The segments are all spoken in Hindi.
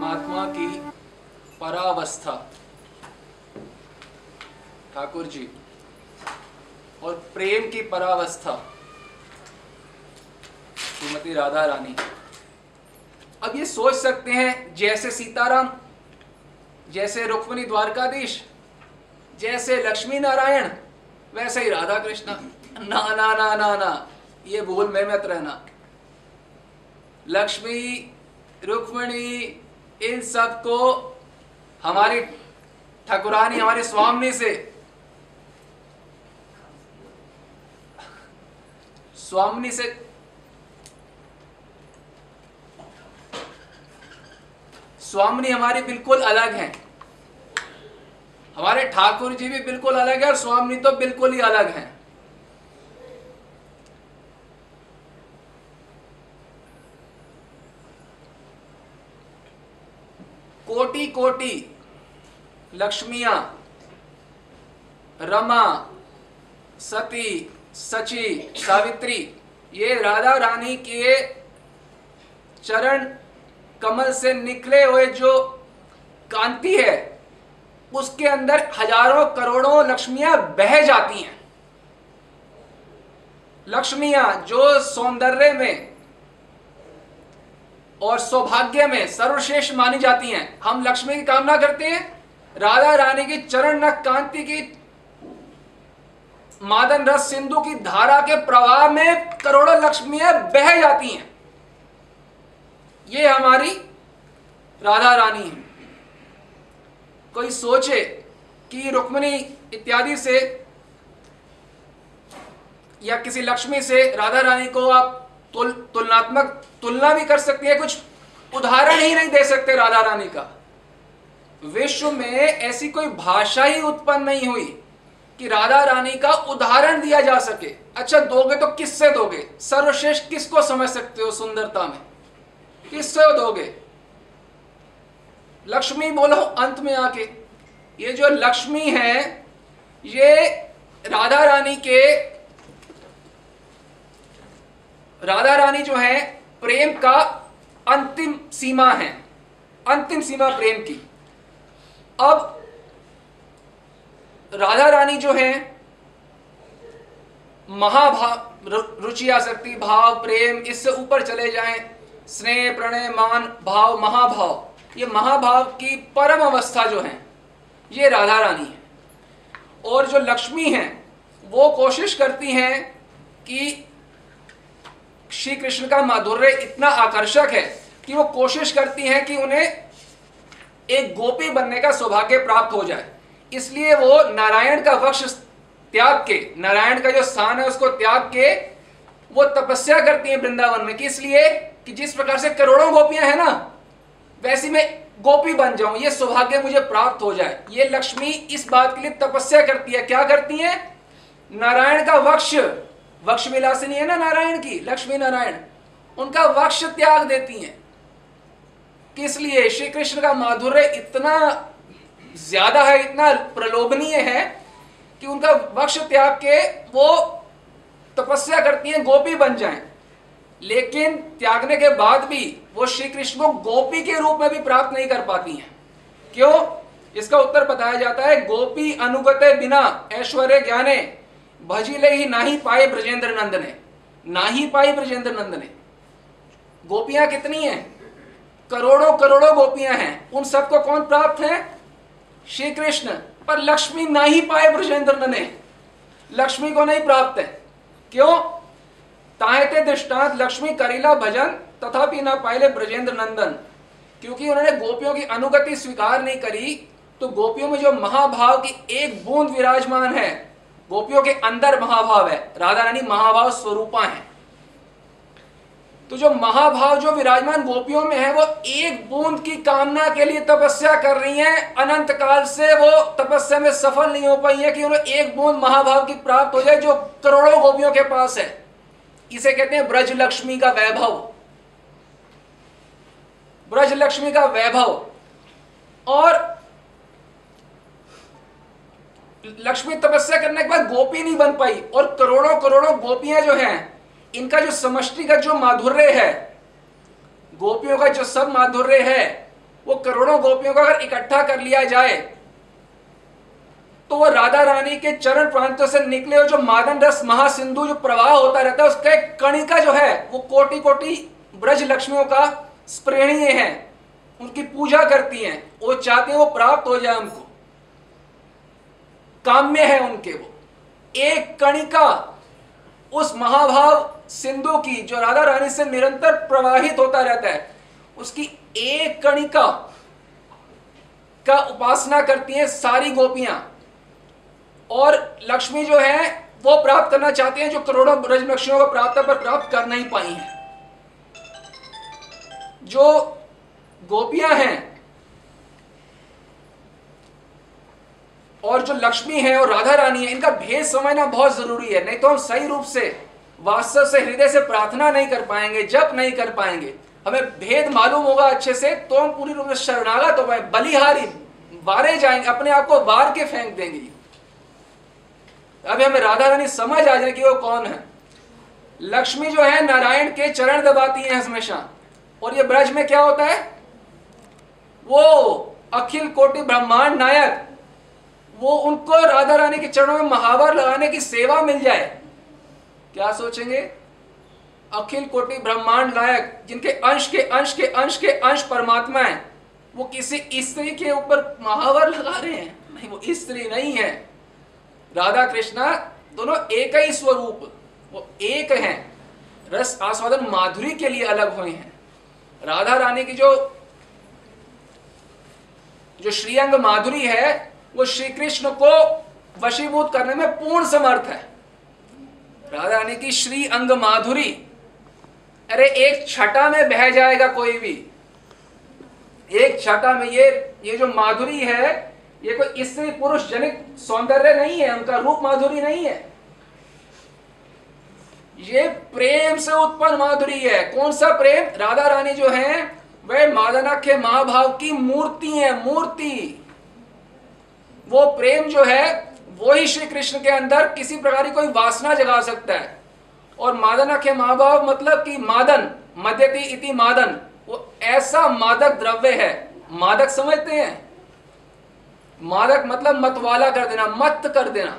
परमात्मा की परावस्था। ठाकुर जी और प्रेम की परावस्था। श्रीमती राधा रानी, अब ये सोच सकते हैं, जैसे सीताराम, जैसे रुक्मणी द्वारकाधीश, जैसे लक्ष्मी नारायण, वैसे ही राधा कृष्ण। ना ना ना ना ना, ये भूल में मत रहना। लक्ष्मी, रुक्मणी इन सबको हमारी ठाकुरानी, हमारी स्वामी से। स्वामी से। स्वामी हमारी बिल्कुल अलग हैं। हमारे ठाकुर जी भी बिल्कुल अलग है और स्वामी तो बिल्कुल ही अलग हैं। कोटि, लक्ष्मिया, रमा, सती, सची, सावित्री, ये राधा रानी के चरण कमल से निकले हुए जो कांति है, उसके अंदर हज़ारों करोड़ों लक्ष्मियाँ बह जाती हैं। लक्ष्मियाँ जो सौंदर्य में और सौभाग्य में सर्वश्रेष्ठ मानी जाती हैं। हम लक्ष्मी की कामना करते हैं। राधा रानी की चरण नक कांति की मादन रस सिंधु की धारा के प्रवाह में करोड़ों लक्ष्मियाँ बह जाती हैं। ये हमारी राधा रानी है। कोई सोचे कि रुक्मणी इत्यादि से या किसी लक्ष्मी से राधा रानी को आप तुल, तुलनात्मक तुलना भी कर सकती है, कुछ उदाहरण ही नहीं दे सकते राधा रानी का। विश्व में ऐसी कोई भाषा ही उत्पन्न नहीं हुई कि राधा रानी का उदाहरण दिया जा सके। अच्छा दोगे तो किससे दोगे? सर्वश्रेष्ठ किसको समझ सकते हो सुंदरता में? किससे दोगे? लक्ष्मी बोलो, अंत में आके। ये जो लक्ष्मी है, ये राधा रानी के राधा रानी जो है, प्रेम का अंतिम सीमा है। अंतिम सीमा प्रेम की। अब राधा रानी जो है महाभाव रुचि आसक्ति, भाव, प्रेम, इससे ऊपर चले जाएँ, स्नेह, प्रणय, मान, भाव, महाभाव। ये महाभाव की परम अवस्था जो है, ये राधा रानी है। और जो लक्ष्मी है, वो कोशिश करती हैं कि श्री कृष्ण का माधुर्य इतना आकर्षक है कि वो कोशिश करती हैं कि उन्हें एक गोपी बनने का सौभाग्य प्राप्त हो जाए। इसलिए वो नारायण का वक्ष त्याग के, नारायण का जो स्थान है उसको त्याग के वो तपस्या करती हैं वृंदावन में कि इसलिए कि जिस प्रकार से करोड़ों गोपियाँ हैं ना, वैसी मैं गोपी बन जाऊँ, ये सौभाग्य मुझे प्राप्त हो जाए। ये लक्ष्मी इस बात के लिए तपस्या करती है। क्या करती है? नारायण का वक्ष वक्ष विलासिनी है ना नारायण की लक्ष्मी नारायण उनका वक्ष त्याग देती हैं। किस लिए? श्री कृष्ण का माधुर्य इतना ज़्यादा है, इतना प्रलोभनीय है कि उनका वक्ष त्याग के वो तपस्या करती हैं, गोपी बन जाएँ। लेकिन त्यागने के बाद भी वो श्री कृष्ण को गोपी के रूप में भी प्राप्त नहीं कर पाती हैं। क्यों? इसका उत्तर बताया जाता है, गोपी अनुगते बिना ऐश्वर्य ज्ञाने भजिले ही ना ही पाए ब्रजेंद्र नंद ने, ना ही पाई ब्रजेंद्र नंद ने। गोपियाँ कितनी हैं? करोड़ों करोड़ों गोपियाँ हैं। उन सबको कौन प्राप्त है? श्री कृष्ण पर लक्ष्मी ना ही पाए ब्रजेंद्र ने। लक्ष्मी को नहीं प्राप्त है। क्यों? तायते दृष्टांत लक्ष्मी करीला भजन तथापि ना पाए ब्रजेंद्र नंदन। क्योंकि उन्होंने गोपियों की अनुगति स्वीकार नहीं करी तो गोपियों में जो महाभाव की एक बूंद विराजमान है गोपियों के अंदर महाभाव है। राधा रानी महाभाव स्वरूपा है। तो जो महाभाव, जो विराजमान गोपियों में है, वो एक बूंद की कामना के लिए तपस्या कर रही हैं। अनंत काल से वो तपस्या में सफल नहीं हो पाई है कि उन्हें एक बूंद महाभाव की प्राप्त हो जाए जो करोड़ों गोपियों के पास है। इसे कहते हैं ब्रज लक्ष्मी का वैभव। ब्रज लक्ष्मी का वैभव। और लक्ष्मी तपस्या करने के बाद गोपी नहीं बन पाई। और करोड़ों करोड़ों गोपियाँ जो हैं, इनका जो समष्टि का जो माधुर्य है, गोपियों का जो सब माधुर्य है, वो करोड़ों गोपियों का अगर इकट्ठा कर लिया जाए तो वो राधा रानी के चरण प्रांतों से निकले हुए जो मादन रस महासिंधु जो प्रवाह होता रहता है, उसका एक कणिका जो है, वो कोटि कोटि ब्रज लक्ष्मियों का स्प्रेणीय है, उनकी पूजा करती हैं, वो चाहते हैं वो प्राप्त हो जाए उनको। काम्य है उनके वो। एक कणिका उस महाभाव सिंधु की, जो राधा रानी से निरंतर प्रवाहित होता रहता है, उसकी एक कणिका का उपासना करती हैं सारी गोपियाँ। और लक्ष्मी जो है, वो प्राप्त करना चाहती हैं जो करोड़ों ब्रज लक्ष्मियों को प्राप्त पर प्राप्त कर नहीं पाई हैं। जो गोपियाँ हैं और जो लक्ष्मी है और राधा रानी है, इनका भेद समझना बहुत ज़रूरी है, नहीं तो हम सही रूप से वास्तव से, हृदय से प्रार्थना नहीं कर पाएँगे जब नहीं कर पाएँगे। हमें भेद मालूम होगा अच्छे से तो हम पूरी रूप से शरणागत हो पाए बलिहारी, वारे जाएँगे, अपने आप को वार के फेंक देंगे। अभी हमें राधा रानी समझ आ जाए कि वो कौन है। लक्ष्मी जो है, नारायण के चरण दबाती है हमेशा। और ये ब्रज में क्या होता है? वो अखिल कोटि ब्रह्मांड नायक वो उनको राधा रानी के चरणों में महावर लगाने की सेवा मिल जाए। क्या सोचेंगे? अखिल कोटि ब्रह्मांड लायक, जिनके अंश के अंश के अंश के अंश परमात्मा है, वो किसी स्त्री के ऊपर महावर लगा रहे हैं। नहीं, वो स्त्री नहीं है। राधा कृष्णा दोनों एक ही स्वरूप, वो एक हैं। रस आस्वादन माधुरी के लिए अलग हुए हैं। राधा रानी की जो जो श्रीअंग माधुरी है वो श्री कृष्ण को वशीभूत करने में पूर्ण समर्थ है। राधा रानी की श्री अंग माधुरी अरे एक छटा में बह जाएगा कोई भी। एक छटा में ये ये जो माधुरी है, ये कोई स्त्री पुरुष जनित सौंदर्य नहीं है, उनका रूप माधुरी नहीं है। ये प्रेम से उत्पन्न माधुरी है। कौन सा प्रेम? राधा रानी जो है, वह मादनाख्य महाभाव की मूर्ति है, मूर्ति। वो प्रेम जो है, वो ही श्री कृष्ण के अंदर किसी प्रकार की कोई वासना जगा सकता है। और मादन मादनाख्य महाभाव मतलब कि मादन मध्यति इति मादन, वो ऐसा मादक द्रव्य है। मादक समझते हैं? मादक मतलब मतवाला कर देना मत कर देना।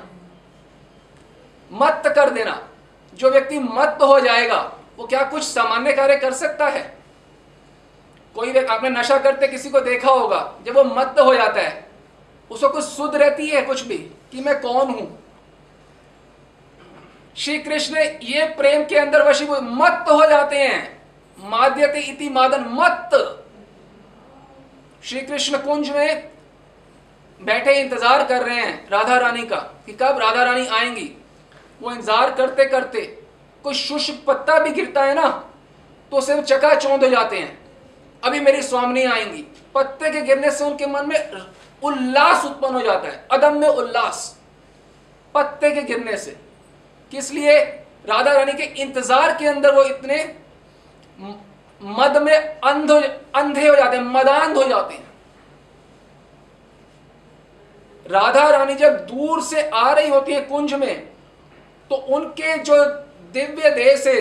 मत कर देना। जो व्यक्ति मत हो जाएगा, वो क्या कुछ सामान्य कार्य कर सकता है? कोई आपने नशा करते किसी को देखा होगा, जब वो मत हो जाता है उसको कुछ शुद्ध रहती है कुछ भी, कि मैं कौन हूँ? श्री कृष्ण ये प्रेम के अंदर वशी मत हो जाते हैं। माध्यते इति मादन मत श्री कृष्ण कुंज में बैठे इंतज़ार कर रहे हैं राधा रानी का, कि कब राधा रानी आएँगी। वो इंतज़ार करते करते कोई शुष्क पत्ता भी गिरता है ना तो उसे चका चौंध हो जाते हैं। अभी मेरी स्वामी आएँगी। पत्ते के गिरने से उनके मन में उल्लास उत्पन्न हो जाता है, अदम्य उल्लास। पत्ते के गिरने से। किस लिए? राधा रानी के इंतज़ार के अंदर वो इतने मद में अंध अंधे हो जाते हैं, मदांध हो जाते हैं। राधा रानी जब दूर से आ रही होती है कुंज में तो उनके जो दिव्य देह से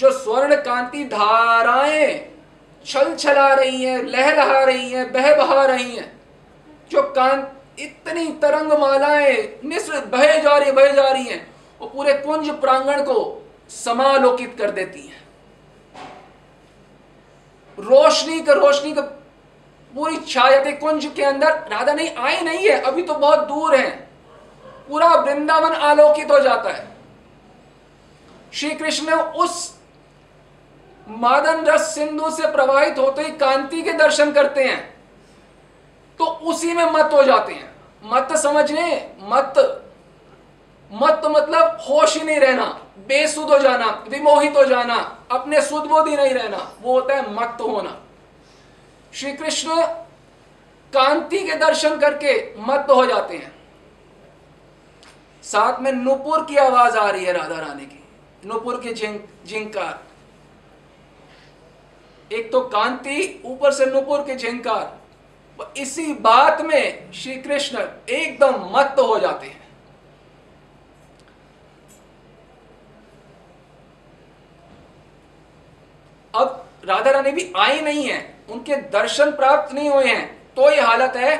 जो स्वर्ण कांति धाराएँ छल छला रही हैं, लहलहा रही हैं बह बहा रही हैं जो कांत इतनी तरंग मालाएँ मिश्र बहे जा रही बहे जा रही हैं, वो पूरे कुंज प्रांगण को समालोकित कर देती हैं। रोशनी का रोशनी का पूरी छाया कुंज के अंदर राधा नहीं, आई नहीं है, अभी तो बहुत दूर है। पूरा वृंदावन आलोकित हो जाता है। श्री कृष्ण उस मादन रस सिंधु से प्रवाहित होते ही कांति के दर्शन करते हैं। तो उसी में मत हो जाते हैं। मत समझ समझने, मत मत मतलब होश ही नहीं रहना बेसुद हो जाना, विमोहित हो जाना, अपने सुदबोध ही नहीं रहना, वो होता है मत होना। श्री कृष्ण कांति के दर्शन करके मत हो जाते हैं। साथ में नुपुर की आवाज़ आ रही है राधा रानी की। नुपुर की झिंक, झिंकार। एक तो कांति, ऊपर से नुपुर की झिंकार। इसी बात में श्री कृष्ण एकदम मत हो जाते हैं। अब राधा रानी भी आई नहीं है, उनके दर्शन प्राप्त नहीं हुए हैं तो ये हालत है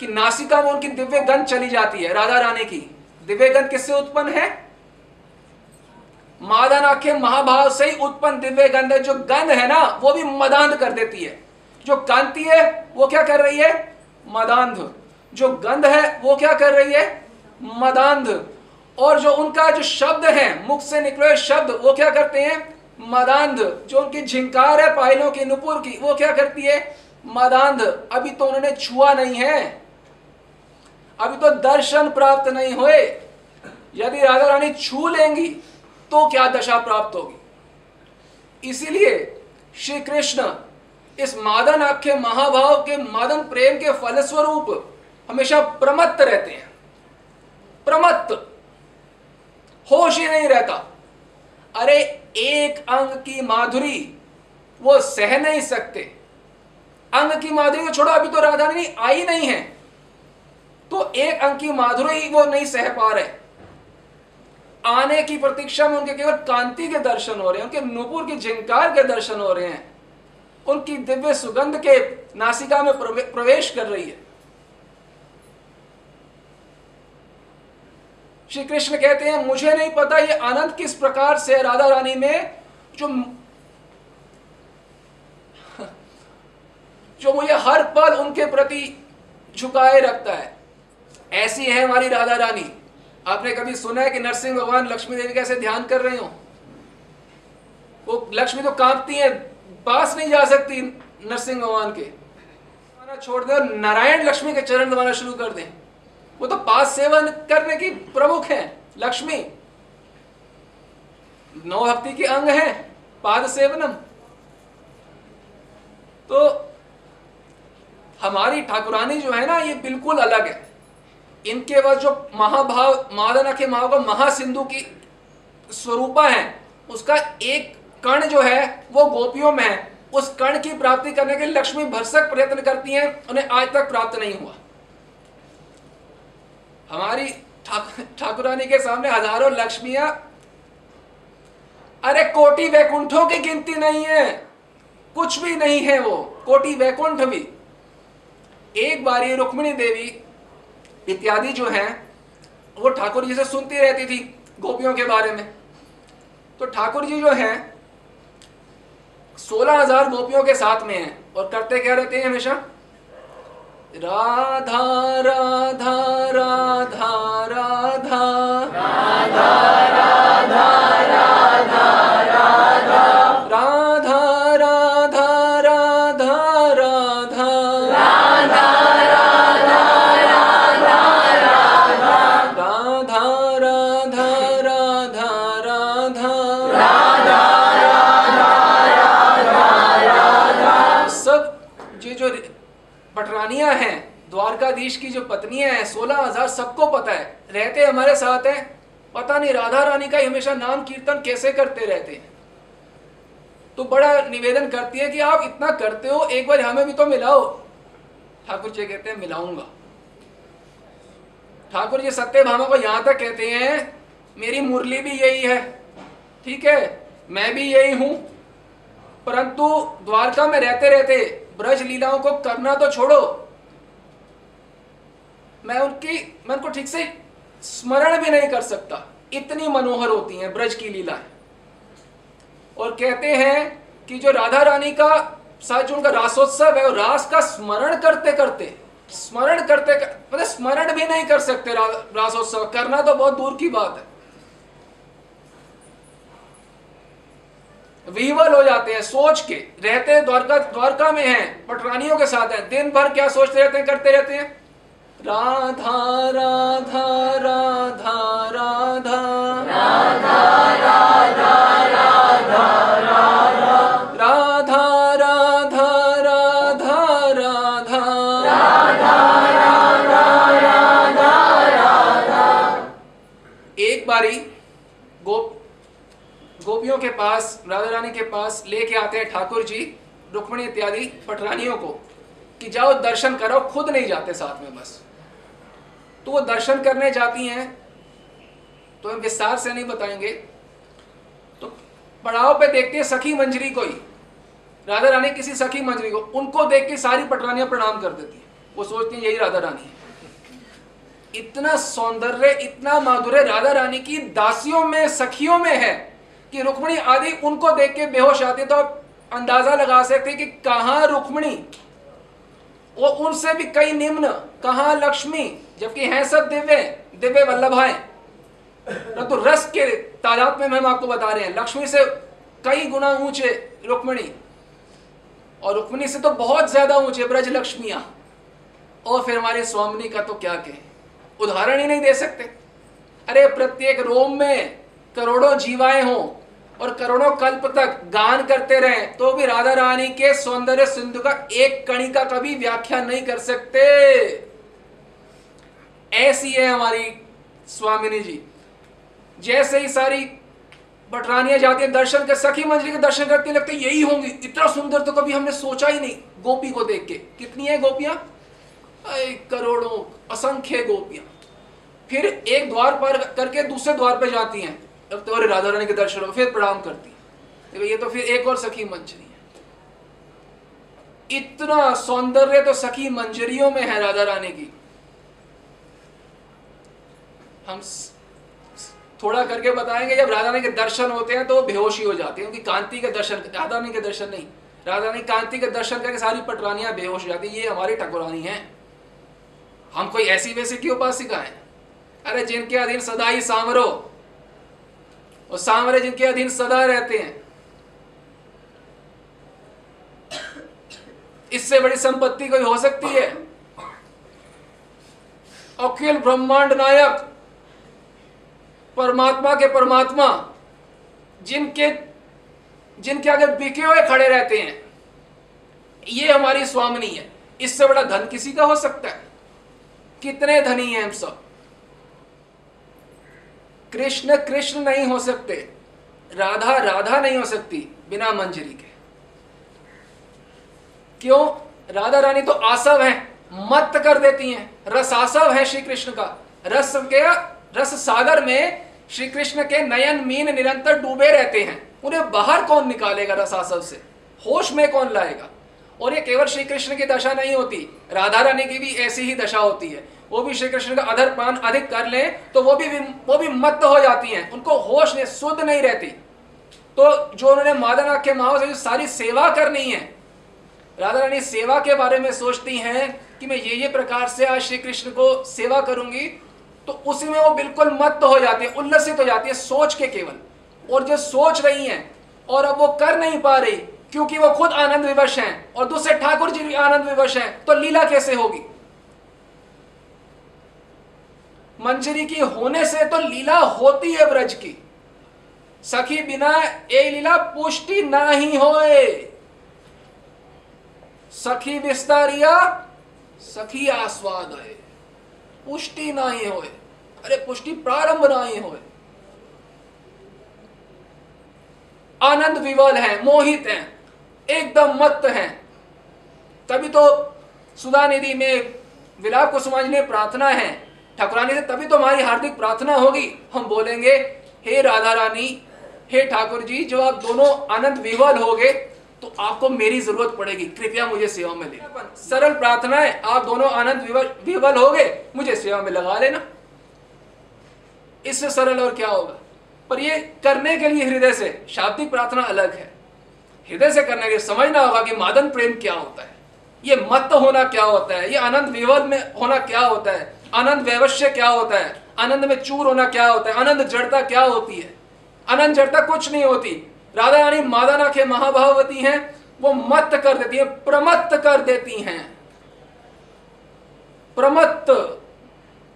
कि नासिका में उनकी दिव्य गंध चली जाती है, राधा रानी की। दिव्य गंध किससे उत्पन्न है? मादनाख्य महाभाव से ही उत्पन्न दिव्य गंध है जो गंध है ना, वो भी मदान कर देती है। जो कांति है, वो क्या कर रही है? मदांध। जो गंध है, वो क्या कर रही है? मदांध। और जो उनका जो शब्द है, मुख से निकले शब्द, वो क्या करते हैं? मदांध। जो उनकी झिंकार है, पायलों की, नुपुर की, वो क्या करती है? मदांध। अभी तो उन्होंने छुआ नहीं है। अभी तो दर्शन प्राप्त नहीं हुए। यदि राधा रानी छू लेंगी तो क्या दशा प्राप्त होगी? इसीलिए श्री कृष्ण इस मादन आख्य महाभाव के मादन प्रेम के फलस्वरूप हमेशा प्रमत्त रहते हैं। प्रमत्त। होश ही नहीं रहता। अरे एक अंग की माधुरी वो सह नहीं सकते। अंग की माधुरी को छोड़ो, अभी तो राधा रानी आई नहीं है। तो एक अंग की माधुरी वो नहीं सह पा रहे। आने की प्रतीक्षा में उनके केवल कांति के दर्शन हो रहे हैं, उनके नूपुर की झिंकार के दर्शन हो रहे हैं। उनकी दिव्य सुगंध के नासिका में प्रवेश कर रही है। श्री कृष्ण कहते हैं, मुझे नहीं पता ये आनंद किस प्रकार से राधा रानी में जो जो मुझे हर पल उनके प्रति झुकाए रखता है। ऐसी है हमारी राधा रानी। आपने कभी सुना है कि नरसिंह भगवान लक्ष्मी देवी कैसे ध्यान कर रहे हो? वो लक्ष्मी तो कांपती है पास नहीं जा सकती नरसिंह भगवान के। छोड़ दे और नारायण लक्ष्मी के चरण दबाना शुरू कर दें। वो तो पास सेवन करने की प्रमुख है, लक्ष्मी। नौ भक्ति के अंग है, पाद सेवनम। तो हमारी ठाकुरानी जो है ना, ये बिल्कुल अलग है। इनके पास जो महाभाव, मादना के महाव का महासिंधु की स्वरूपा है, उसका एक कण जो है, वो गोपियों में है। उस कण की प्राप्ति करने के लक्ष्मी भरसक प्रयत्न करती हैं, उन्हें आज तक प्राप्त नहीं हुआ। हमारी ठाकुरानी के सामने हज़ारों लक्ष्मियाँ, अरे कोटि वैकुंठों की गिनती नहीं है। कुछ भी नहीं है वो, कोटि वैकुंठ भी। एक बार रुक्मिणी देवी इत्यादि जो हैं, वो ठाकुर जी से सुनती रहती थी गोपियों के बारे में। तो ठाकुर जी जो हैं सोलह हज़ार गोपियों के साथ में है। और करते क्या रहते हैं हमेशा? राधा राधा राधा राधा द्वारकाधीश की जो पत्नियाँ हैं, सोलह हज़ार सबको पता है। रहते हमारे साथ हैं। पता नहीं, राधा रानी का हमेशा नाम कीर्तन कैसे करते रहते हैं। तो बड़ा निवेदन करती है कि आप इतना करते हो, एक बार हमें भी तो मिलाओ। ठाकुर जी कहते हैं, मिलाऊँगा। ठाकुर जी सत्य भामा को यहाँ तक कहते हैं, मेरी मुरली भी यही है। ठीक है, मैं भी यही हूँ। परंतु द्वारका में रहते रहते ब्रज लीलाओं को करना तो छोड़ो। मैं उनकी, मैं उनको ठीक से स्मरण भी नहीं कर सकता। इतनी मनोहर होती हैं ब्रज की लीलाएँ। और कहते हैं कि जो राधा रानी का, साथ जो उनका रासोत्सव है रास का स्मरण करते करते, स्मरण करते मतलब स्मरण भी नहीं कर सकते रासोत्सव। करना तो बहुत दूर की बात है। विवल हो जाते हैं सोच के। रहते हैं द्वारका द्वारका में हैं पटरानियों के साथ हैं। दिन भर क्या सोचते रहते हैं, करते रहते हैं। राधा राधा राधा राधा। राधा राधा राधा राधा। राधा राधा राधा राधा राधा राधा राधा राधा एक बारी गोप गोपियों के पास, राधा रानी के पास लेके आते हैं ठाकुर जी, रुक्मणी इत्यादि पटरानियों को। कि जाओ दर्शन करो, खुद नहीं जाते साथ में बस। तो वो दर्शन करने जाती हैं तो हम विस्तार से नहीं बताएँगे। तो पड़ाव पे देखते हैं सखी मंजरी को ही राधा रानी किसी सखी मंजरी को, उनको देख के सारी पटरानियाँ प्रणाम कर देती है। वो सोचती हैं, यही राधा रानी है। इतना सौंदर्य, इतना माधुर्य राधा रानी की दासियों में, सखियों में है कि रुक्मणी आदि उनको देख के बेहोश आते तो आप अंदाज़ा लगा सकते कि कहा रुक्मणी वो उनसे भी कई निम्न, कहा लक्ष्मी, जबकि हैं सब दिव्य दिव्य वल्लभाएँ परंतु रस के तादाद में हम आपको बता रहे हैं। लक्ष्मी से कई गुना ऊँचे रुक्मणी। और रुक्मणी से तो बहुत ज़्यादा ऊँचे ब्रज लक्ष्मिया और फिर हमारे स्वामिनी का तो क्या कहें? उदाहरण ही नहीं दे सकते। अरे प्रत्येक रोम में करोड़ों जीवाएँ हों और करोड़ों कल्प तक गान करते रहे तो भी राधा रानी के सौंदर्य सिंधु का एक कणी का कभी व्याख्या नहीं कर सकते। ऐसी है हमारी स्वामिनी जी। जैसे ही सारी बटरानियाँ जाती है दर्शन कर, सखी मंजरी के दर्शन करती लगते यही होंगी। इतना सुंदर तो कभी हमने सोचा ही नहीं गोपी को देख के। कितनी है गोपियाँ? करोड़ों, असंख्य गोपियाँ। फिर एक द्वार पर करके दूसरे द्वार पर जाती हैं। अब तो अरे राधा रानी के दर्शन हो फिर प्रणाम करती। है ये तो फिर एक और सखी मंजरी है। इतना सौंदर्य तो सखी मंजरियों में है राधा रानी की। हम थोड़ा करके बताएँगे, जब राधा रानी के दर्शन होते हैं तो वो बेहोशी हो जाती है, उनकी कांति के दर्शन, राधा रानी के दर्शन नहीं। राधा रानी कांति के दर्शन करके सारी पटरानियाँ बेहोश हो जाती ये हमारी ठकुरानी है। हम कोई ऐसी वैसी की उपासिका है अरे जिनके अधीन सदा ही सांवरो। और सांवरे जिनके अधीन सदा रहते हैं। इससे बड़ी संपत्ति कोई हो सकती है? अखिल ब्रह्मांड नायक, परमात्मा के परमात्मा, जिनके जिनके आगे बिके हुए खड़े रहते हैं, ये हमारी स्वामिनी है। इससे बड़ा धन किसी का हो सकता है? कितने धनी हैं हम सब? कृष्ण कृष्ण नहीं हो सकते, राधा राधा नहीं हो सकती बिना मंजरी के। क्यों? राधा रानी तो आसव है, मत कर देती हैं। रसासव है श्री कृष्ण का। रस के, रस सागर में श्री कृष्ण के नयन मीन निरंतर डूबे रहते हैं। उन्हें बाहर कौन निकालेगा रसासव से? होश में कौन लाएगा? और ये केवल श्री कृष्ण की दशा नहीं होती, राधा रानी की भी ऐसी ही दशा होती है। वो भी श्री कृष्ण का अधर पान अधिक कर ले तो वो भी वो भी मत हो जाती हैं। उनको होश नहीं, शुद्ध नहीं रहती। तो जो उन्होंने मादन के माओ से सारी सेवा करनी है, राधा रानी सेवा के बारे में सोचती हैं कि मैं ये ये प्रकार से आज श्री कृष्ण को सेवा करूँगी तो उसी में वो बिल्कुल मत हो जाती है, उल्लसित हो जाती है सोच के केवल। और जो सोच रही हैं, और अब वो कर नहीं पा रही, क्योंकि वो खुद आनंद विवश हैं, और दूसरे ठाकुर जी भी आनंद विवश हैं तो लीला कैसे होगी? मंजरी की होने से तो लीला होती है ब्रज की। सखी बिना ए लीला पुष्टि ना ही होए। सखी विस्तारिया, सखी आस्वाद है। पुष्टि ना ही होए। अरे पुष्टि प्रारंभ ना ही होए। आनंद विवल है, मोहित है, एकदम मत है। तभी तो सुधा निधि में विलाप को समझने प्रार्थना है ठाकुरानी से, तभी तो हमारी हार्दिक प्रार्थना होगी। हम बोलेंगे, हे राधा रानी, हे ठाकुर जी जो आप दोनों आनंद विवल होगे तो आपको मेरी ज़रूरत पड़ेगी। कृपया मुझे सेवा में ले सरल प्रार्थना है, आप दोनों आनंद विवल विवल हो गए, मुझे सेवा में लगा लेना। इससे सरल और क्या होगा? पर ये करने के लिए हृदय से, शाब्दिक प्रार्थना अलग है। हृदय से करने के समझना होगा कि मादन प्रेम क्या होता है। ये मत होना क्या होता है? ये आनंद विवल में होना क्या होता है? आनंद वैवश्य क्या होता है? आनंद में चूर होना क्या होता है? आनंद जड़ता क्या होती है? आनंद जड़ता कुछ नहीं होती। राधा रानी मादाना के महाभावती हैं, वो मत कर देती हैं, प्रमत्त कर देती हैं। प्रमत्त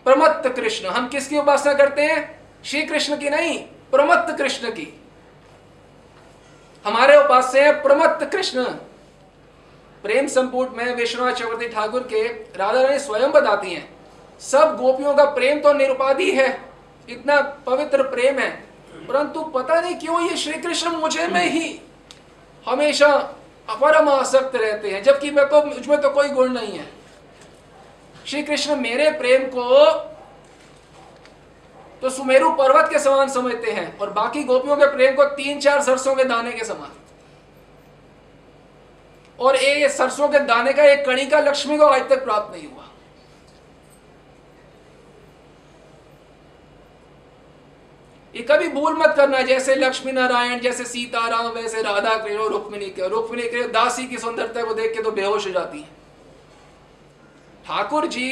प्रमत्त कृष्ण। हम किसकी उपासना करते हैं? श्री कृष्ण की नहीं, प्रमत्त कृष्ण की। हमारे उपास्य हैं प्रमत्त कृष्ण। प्रेम संपुट में विश्वनाथ चक्रवर्ती ठाकुर के राधा रानी स्वयं बताती हैं। सब गोपियों का प्रेम तो निरुपाधि है। इतना पवित्र प्रेम है। परंतु पता नहीं क्यों ये श्री कृष्ण मुझे में ही हमेशा अपरम आसक्त रहते हैं, जबकि मैं तो मुझमें तो कोई गुण नहीं है। श्री कृष्ण मेरे प्रेम को तो सुमेरु पर्वत के समान समझते हैं और बाकी गोपियों के प्रेम को तीन चार सरसों के दाने के समान। और ये सरसों के दाने का एक कणी का लक्ष्मी को आज तक प्राप्त नहीं हुआ। ये कभी भूल मत करना, जैसे लक्ष्मी नारायण, जैसे सीताराम वैसे राधा कृष्ण रुक्मिणी के रुक्मिणी के दासी की सुंदरता को देख के तो बेहोश हो जाती है। ठाकुर जी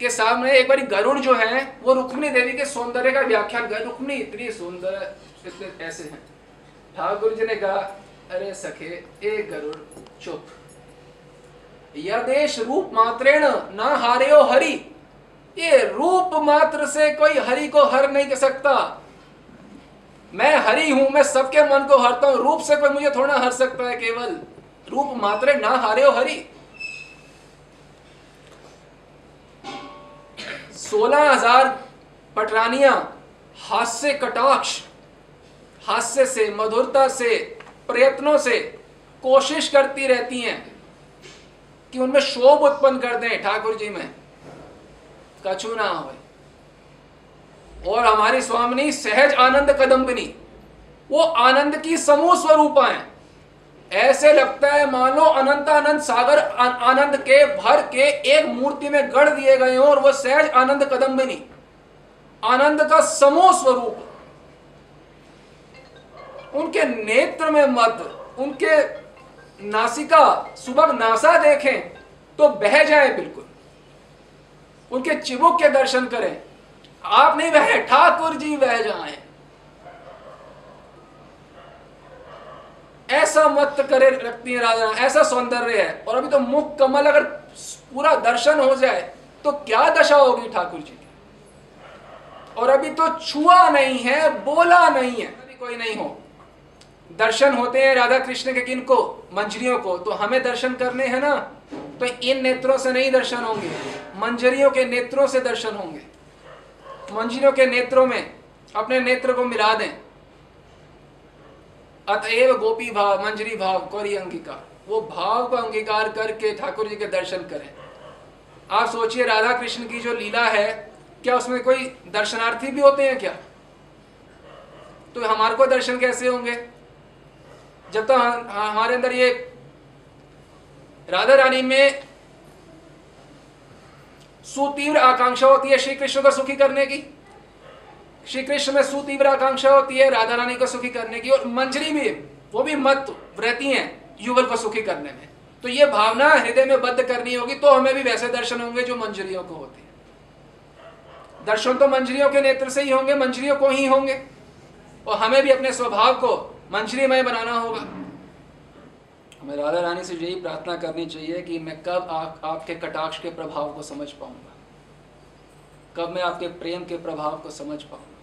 के सामने एक बार गरुड़ जो है, वो रुक्मिणी देवी के सौंदर्य का व्याख्यान कर रुक्मिणी इतनी सुंदर, इतने ऐसे हैं। ठाकुर जी ने कहा, अरे सखे, ए गरुड़, चुप। यदेश रूप मात्रेण ना हारे हरि। ये रूप मात्र से कोई हरि को हर नहीं कर सकता। मैं हरि हूँ, मैं सबके मन को हरता हूँ, रूप से कोई मुझे थोड़ा हर सकता है केवल। रूप मात्र ना हारे हो हरि। सोलह हज़ार पटरानिया हास्य कटाक्ष, हास्य से, मधुरता से, प्रयत्नों से कोशिश करती रहती हैं कि उनमें शोभ उत्पन्न कर दें ठाकुर जी में। कछु ना हो। और हमारी स्वामिनी सहज आनंद कदम्बिनी, वो आनंद की समूह स्वरूपा है। ऐसे लगता है, मानो अनंत आनंद सागर आनंद के भर के एक मूर्ति में गढ़ दिए गए हो और वो सहज आनंद कदम्बिनी, आनंद का समूह स्वरूप। उनके नेत्र में मत उनके नासिका सुबह नासा देखें तो बह जाए बिल्कुल। उनके चिबुक के दर्शन करें। आप नहीं बहे, ठाकुर जी बह जाए। ऐसा मत करे रखती है राजा, ऐसा सौंदर्य है। और अभी तो मुख कमल अगर पूरा दर्शन हो जाए तो क्या दशा होगी ठाकुर जी की? और अभी तो छुआ नहीं है, बोला नहीं है अभी कोई नहीं हो। दर्शन होते हैं राधा कृष्ण के किन को मंजरियों को तो हमें दर्शन करने हैं ना? तो इन नेत्रों से नहीं दर्शन होंगे। मंजरियों के नेत्रों से दर्शन होंगे। मंजरियों के नेत्रों में अपने नेत्र को मिला दें। अतएव गोपी भाव, मंजरी भाव, कौरी अंगीकार। वो भाव को अंगीकार करके ठाकुर जी के दर्शन करें। आप सोचिए राधा कृष्ण की जो लीला है, क्या उसमें कोई दर्शनार्थी भी होते हैं क्या? तो हमारे को दर्शन कैसे होंगे? जब तक तो हमारे अंदर ये राधा रानी में सुतीव्र आकांक्षा होती है श्री कृष्ण को सुखी करने की। श्री कृष्ण में सुतीव्र आकांक्षा होती है, राधा रानी को सुखी करने की, और मंजरी भी, वो भी मत रहती हैं युगल को सुखी करने में। तो ये भावना हृदय में बद्ध करनी होगी तो हमें भी वैसे दर्शन होंगे जो मंजरियों को होते हैं। दर्शन तो मंजरियों के नेत्र से ही होंगे, मंजरियों को ही होंगे, और हमें भी अपने स्वभाव को मंजरीमय बनाना होगा। हमें राधा रानी से यही प्रार्थना करनी चाहिए कि मैं कब आ, आपके कटाक्ष के प्रभाव को समझ पाऊँगा। कब मैं आपके प्रेम के प्रभाव को समझ पाऊँगा।